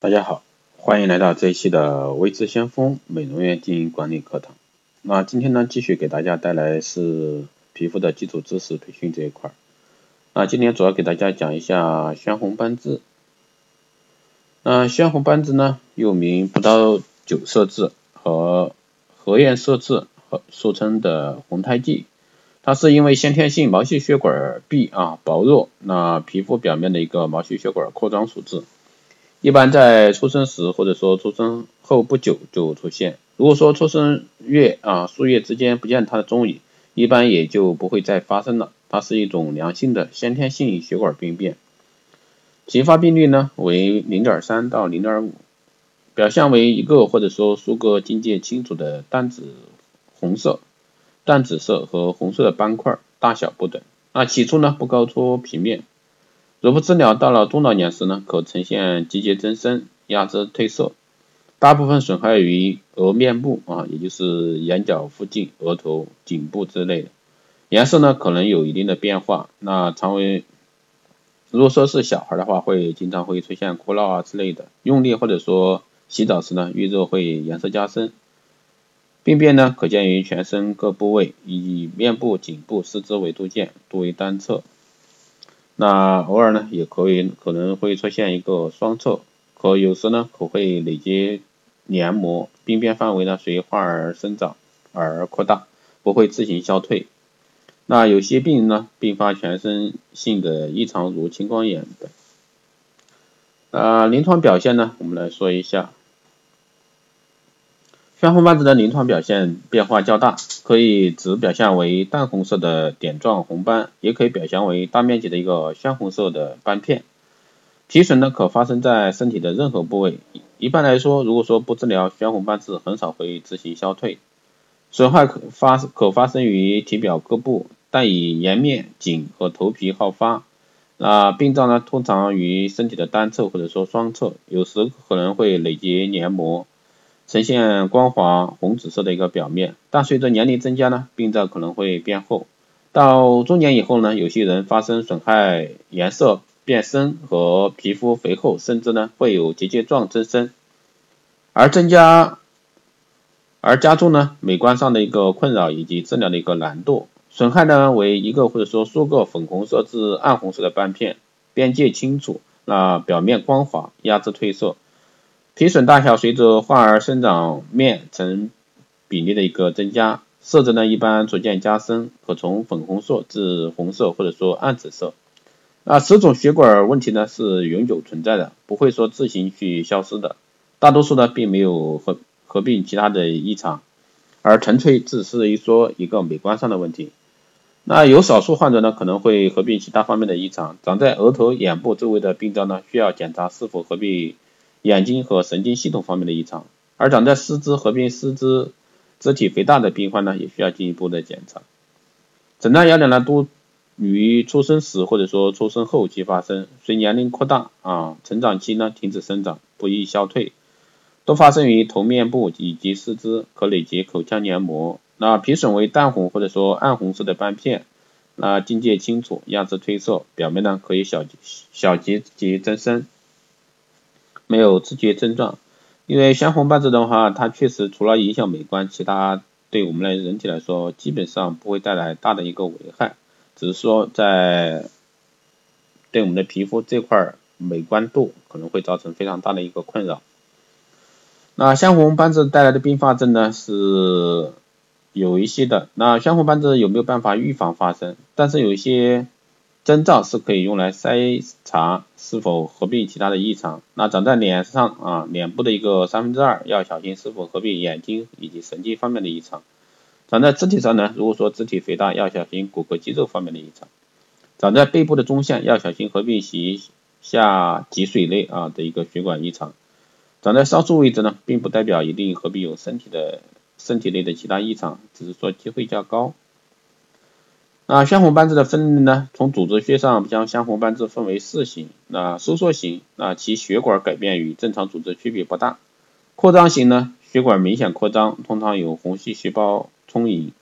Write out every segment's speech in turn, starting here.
大家好，欢迎来到这一期的微知先锋美容院经营管理课堂。那今天呢，继续给大家带来是皮肤的基础知识培训这一块。那今天主要给大家讲一下鲜红斑痣。那鲜红斑痣呢，又名葡萄酒色痣和荷叶色痣，和俗称的红胎记。它是因为先天性毛细血管壁啊薄弱，那皮肤表面的一个毛细血管扩张所致。一般在出生时或者说出生后不久就出现。如果说出生月啊数月之间不见它的踪影，一般也就不会再发生了。它是一种良性的先天性血管病变，其发病率呢为零点三到零点五，表现为一个或者说数个境界清楚的淡紫红色、淡紫色和红色的斑块，大小不等。那起初呢不高出皮面。如不治疗，到了中老年时呢，可呈现结节增生、压枝褪色，大部分损害于额面部啊，也就是眼角附近、额头、颈部之类的，颜色呢可能有一定的变化。那常为，如果说是小孩的话，会经常会出现哭闹啊之类的，用力或者说洗澡时呢，遇热会颜色加深。病变呢可见于全身各部位，以面部、颈部、四肢为多见，多为单侧。那偶尔呢，也可以可能会出现一个双侧，可有时呢可会累积黏膜，病变范围呢随患儿生长而扩大，不会自行消退。那有些病人呢并发全身性的异常，如青光眼等。啊，临床表现呢，我们来说一下。鲜红斑痣的临床表现变化较大，可以只表现为淡红色的点状红斑，也可以表现为大面积的一个鲜红色的斑片。皮损呢可发生在身体的任何部位。一般来说，如果说不治疗，鲜红斑痣很少会自行消退。损害可发可发生于体表各部，但以颜面、颈和头皮好发。那病灶呢通常于身体的单侧或者说双侧，有时可能会累积黏膜。呈现光滑红紫色的一个表面，但随着年龄增加呢，病灶可能会变厚。到中年以后呢，有些人发生损害颜色变深和皮肤肥厚，甚至呢会有结节状增生，而增加而加重呢美观上的一个困扰以及治疗的一个难度。损害呢为一个或者说数个粉红色至暗红色的斑片，边界清楚，那表面光滑，压制褪色。皮损大小随着患儿生长面成比例的一个增加，色泽呢一般逐渐加深，可从粉红色至红色或者说暗紫色。那此种血管问题呢是永久存在的，不会说自行去消失的。大多数呢并没有合合并其他的异常，而纯粹只是一说一个美观上的问题。那有少数患者呢可能会合并其他方面的异常，长在额头、眼部周围的病灶呢需要检查是否合并。眼睛和神经系统方面的异常，而长在四肢合并四肢肢体肥大的病患呢，也需要进一步的检查。诊断要点呢，多于出生时或者说出生后期发生，随年龄扩大啊，成长期呢停止生长，不易消退，多发生于头面部以及四肢，可累积口腔黏膜。那皮损为淡红或者说暗红色的斑片，那境界清楚，样子褪色，表面呢可以小小结节增生。没有直接症状，因为鲜红斑痣的话，它确实除了影响美观，其他对我们来人体来说基本上不会带来大的一个危害，只是说在对我们的皮肤这块美观度可能会造成非常大的一个困扰。那鲜红斑痣带来的并发症呢是有一些的，那鲜红斑痣有没有办法预防发生？但是有一些。征兆是可以用来筛查是否合并其他的异常。那长在脸上啊，脸部的一个三分之二要小心是否合并眼睛以及神经方面的异常。长在肢体上呢，如果说肢体肥大，要小心骨骼肌肉方面的异常。长在背部的中线要小心合并脐下脊髓内啊的一个血管异常。长在上述位置呢，并不代表一定合并有身体的身体内的其他异常，只是说机会较高。那鲜红斑痣的分类呢？从组织学上将鲜红斑痣分为四型。那收缩型，那其血管改变与正常组织区别不大。扩张型呢，血管明显扩张，通常有红细细胞充盈。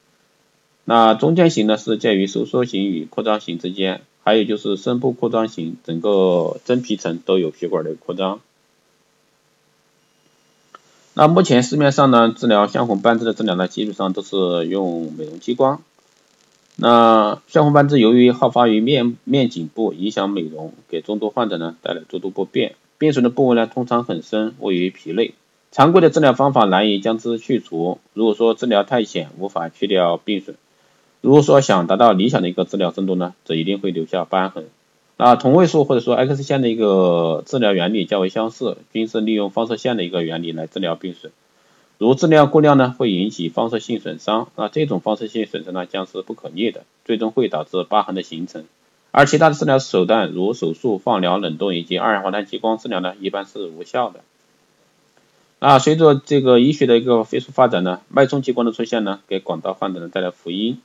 那中间型呢，是介于收缩型与扩张型之间。还有就是深部扩张型，整个真皮层都有血管的扩张。那目前市面上呢，治疗鲜红斑痣的治疗呢，基本上都是用美容激光。那鲜红斑痣由于好发于面面颈部，影响美容，给众多患者呢带来诸多不便。病损的部位呢通常很深，位于皮内。常规的治疗方法难以将之去除。如果说治疗太浅，无法去掉病损；如果说想达到理想的一个治疗深度呢，则一定会留下疤痕。那同位素或者说 X 线的一个治疗原理较为相似，均是利用放射线的一个原理来治疗病损。如治疗过量呢，会引起放射性损伤，那这种放射性损伤呢将是不可逆的，最终会导致疤痕的形成。而其他的治疗手段，如手术、放疗、冷冻以及二氧化碳激光治疗呢，一般是无效的。那随着这个医学的一个飞速发展呢，脉冲激光的出现呢，给广大患者呢带来福音。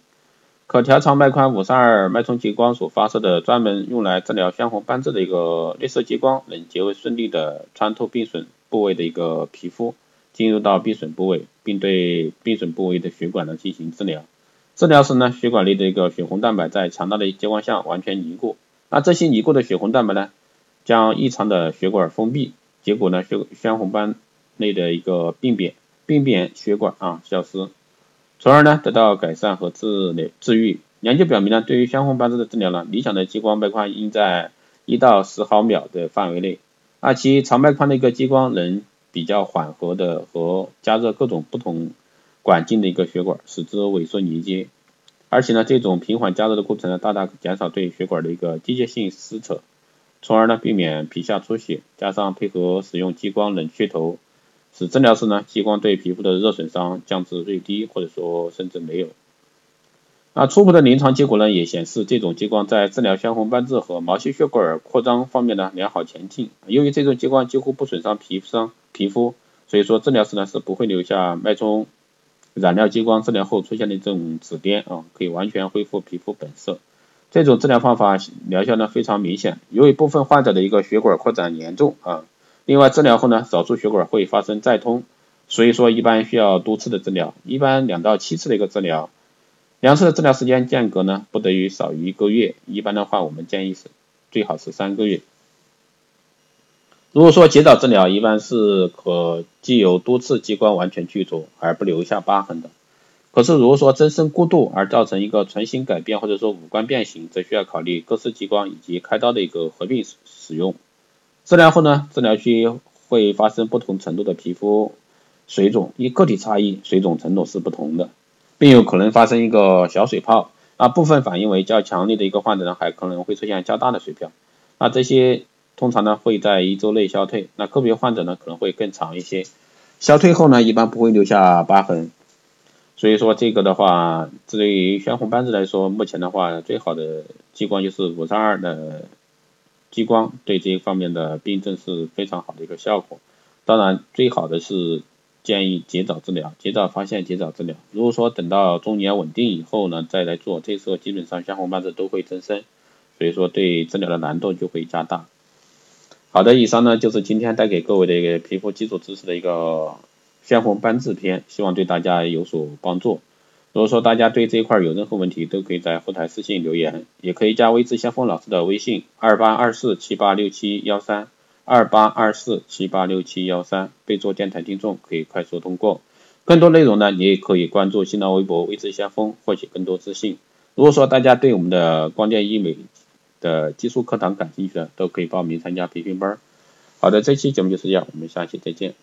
可调长脉宽五三二脉冲激光所发射的专门用来治疗鲜红斑痣的一个绿色激光，能极为顺利的穿透病损部位的一个皮肤，进入到病损部位，并对病损部位的血管呢进行治疗。治疗时呢，血管内的一个血红蛋白在强大的激光下完全凝固，那这些凝固的血红蛋白呢，将异常的血管封闭，结果呢，血鲜红斑内的一个病变病变血管啊消失。从而呢得到改善和治疗治愈。研究表明呢，对于鲜红斑痣的治疗呢，理想的激光脉宽应在一到十毫秒的范围内，而其长脉宽的一个激光能比较缓和的和加热各种不同管径的一个血管，使之萎缩凝结。而且呢，这种平缓加热的过程呢，大大减少对血管的一个机械性撕扯，从而呢避免皮下出血。加上配合使用激光冷却头。使治疗时呢，激光对皮肤的热损伤降至最低，或者说甚至没有。那初步的临床结果呢，也显示这种激光在治疗鲜红斑痣和毛细血管扩张方面呢良好前进。由于这种激光几乎不损伤皮肤上皮肤，所以说治疗时呢是不会留下脉冲染料激光治疗后出现的这种紫癜啊，可以完全恢复皮肤本色。这种治疗方法疗效呢非常明显。由于部分患者的一个血管扩展严重啊。另外治疗后呢，少数血管会发生再通，所以说一般需要多次的治疗，一般两到七次的一个治疗，两次的治疗时间间隔呢不得于少于一个月，一般的话我们建议是最好是三个月。如果说及早治疗，一般是可既有多次激光完全去除而不留下疤痕的。可是如果说增生过度而造成一个唇形改变或者说五官变形，则需要考虑各式激光以及开刀的一个合并使使用。治疗后呢，治疗区会发生不同程度的皮肤水肿，因个体差异，水肿程度是不同的，并有可能发生一个小水泡。啊，部分反应为较强烈的一个患者呢，还可能会出现较大的水泡。那这些通常呢会在一周内消退，那个别患者呢可能会更长一些。消退后呢，一般不会留下疤痕。所以说这个的话，对于鲜红斑痣来说，目前的话最好的激光就是五三二的。激光对这一方面的病症是非常好的一个效果，当然最好的是建议及早治疗，及早发现及早治疗。如果说等到中年稳定以后呢，再来做，这时候基本上鲜红斑痣都会增生，所以说对治疗的难度就会加大。好的，以上呢就是今天带给各位的一个皮肤基础知识的一个鲜红斑痣篇，希望对大家有所帮助。如果说大家对这一块有任何问题，都可以在后台私信留言，也可以加微知先锋老师的微信二八二四七八六七幺三二八二四七八六七幺三，备注电台听众可以快速通过。更多内容呢，你也可以关注新浪微博微知先锋，获取更多资讯。如果说大家对我们的光电医美的技术课堂感兴趣的，都可以报名参加培训班。好的，这期节目就是这样，我们下期再见。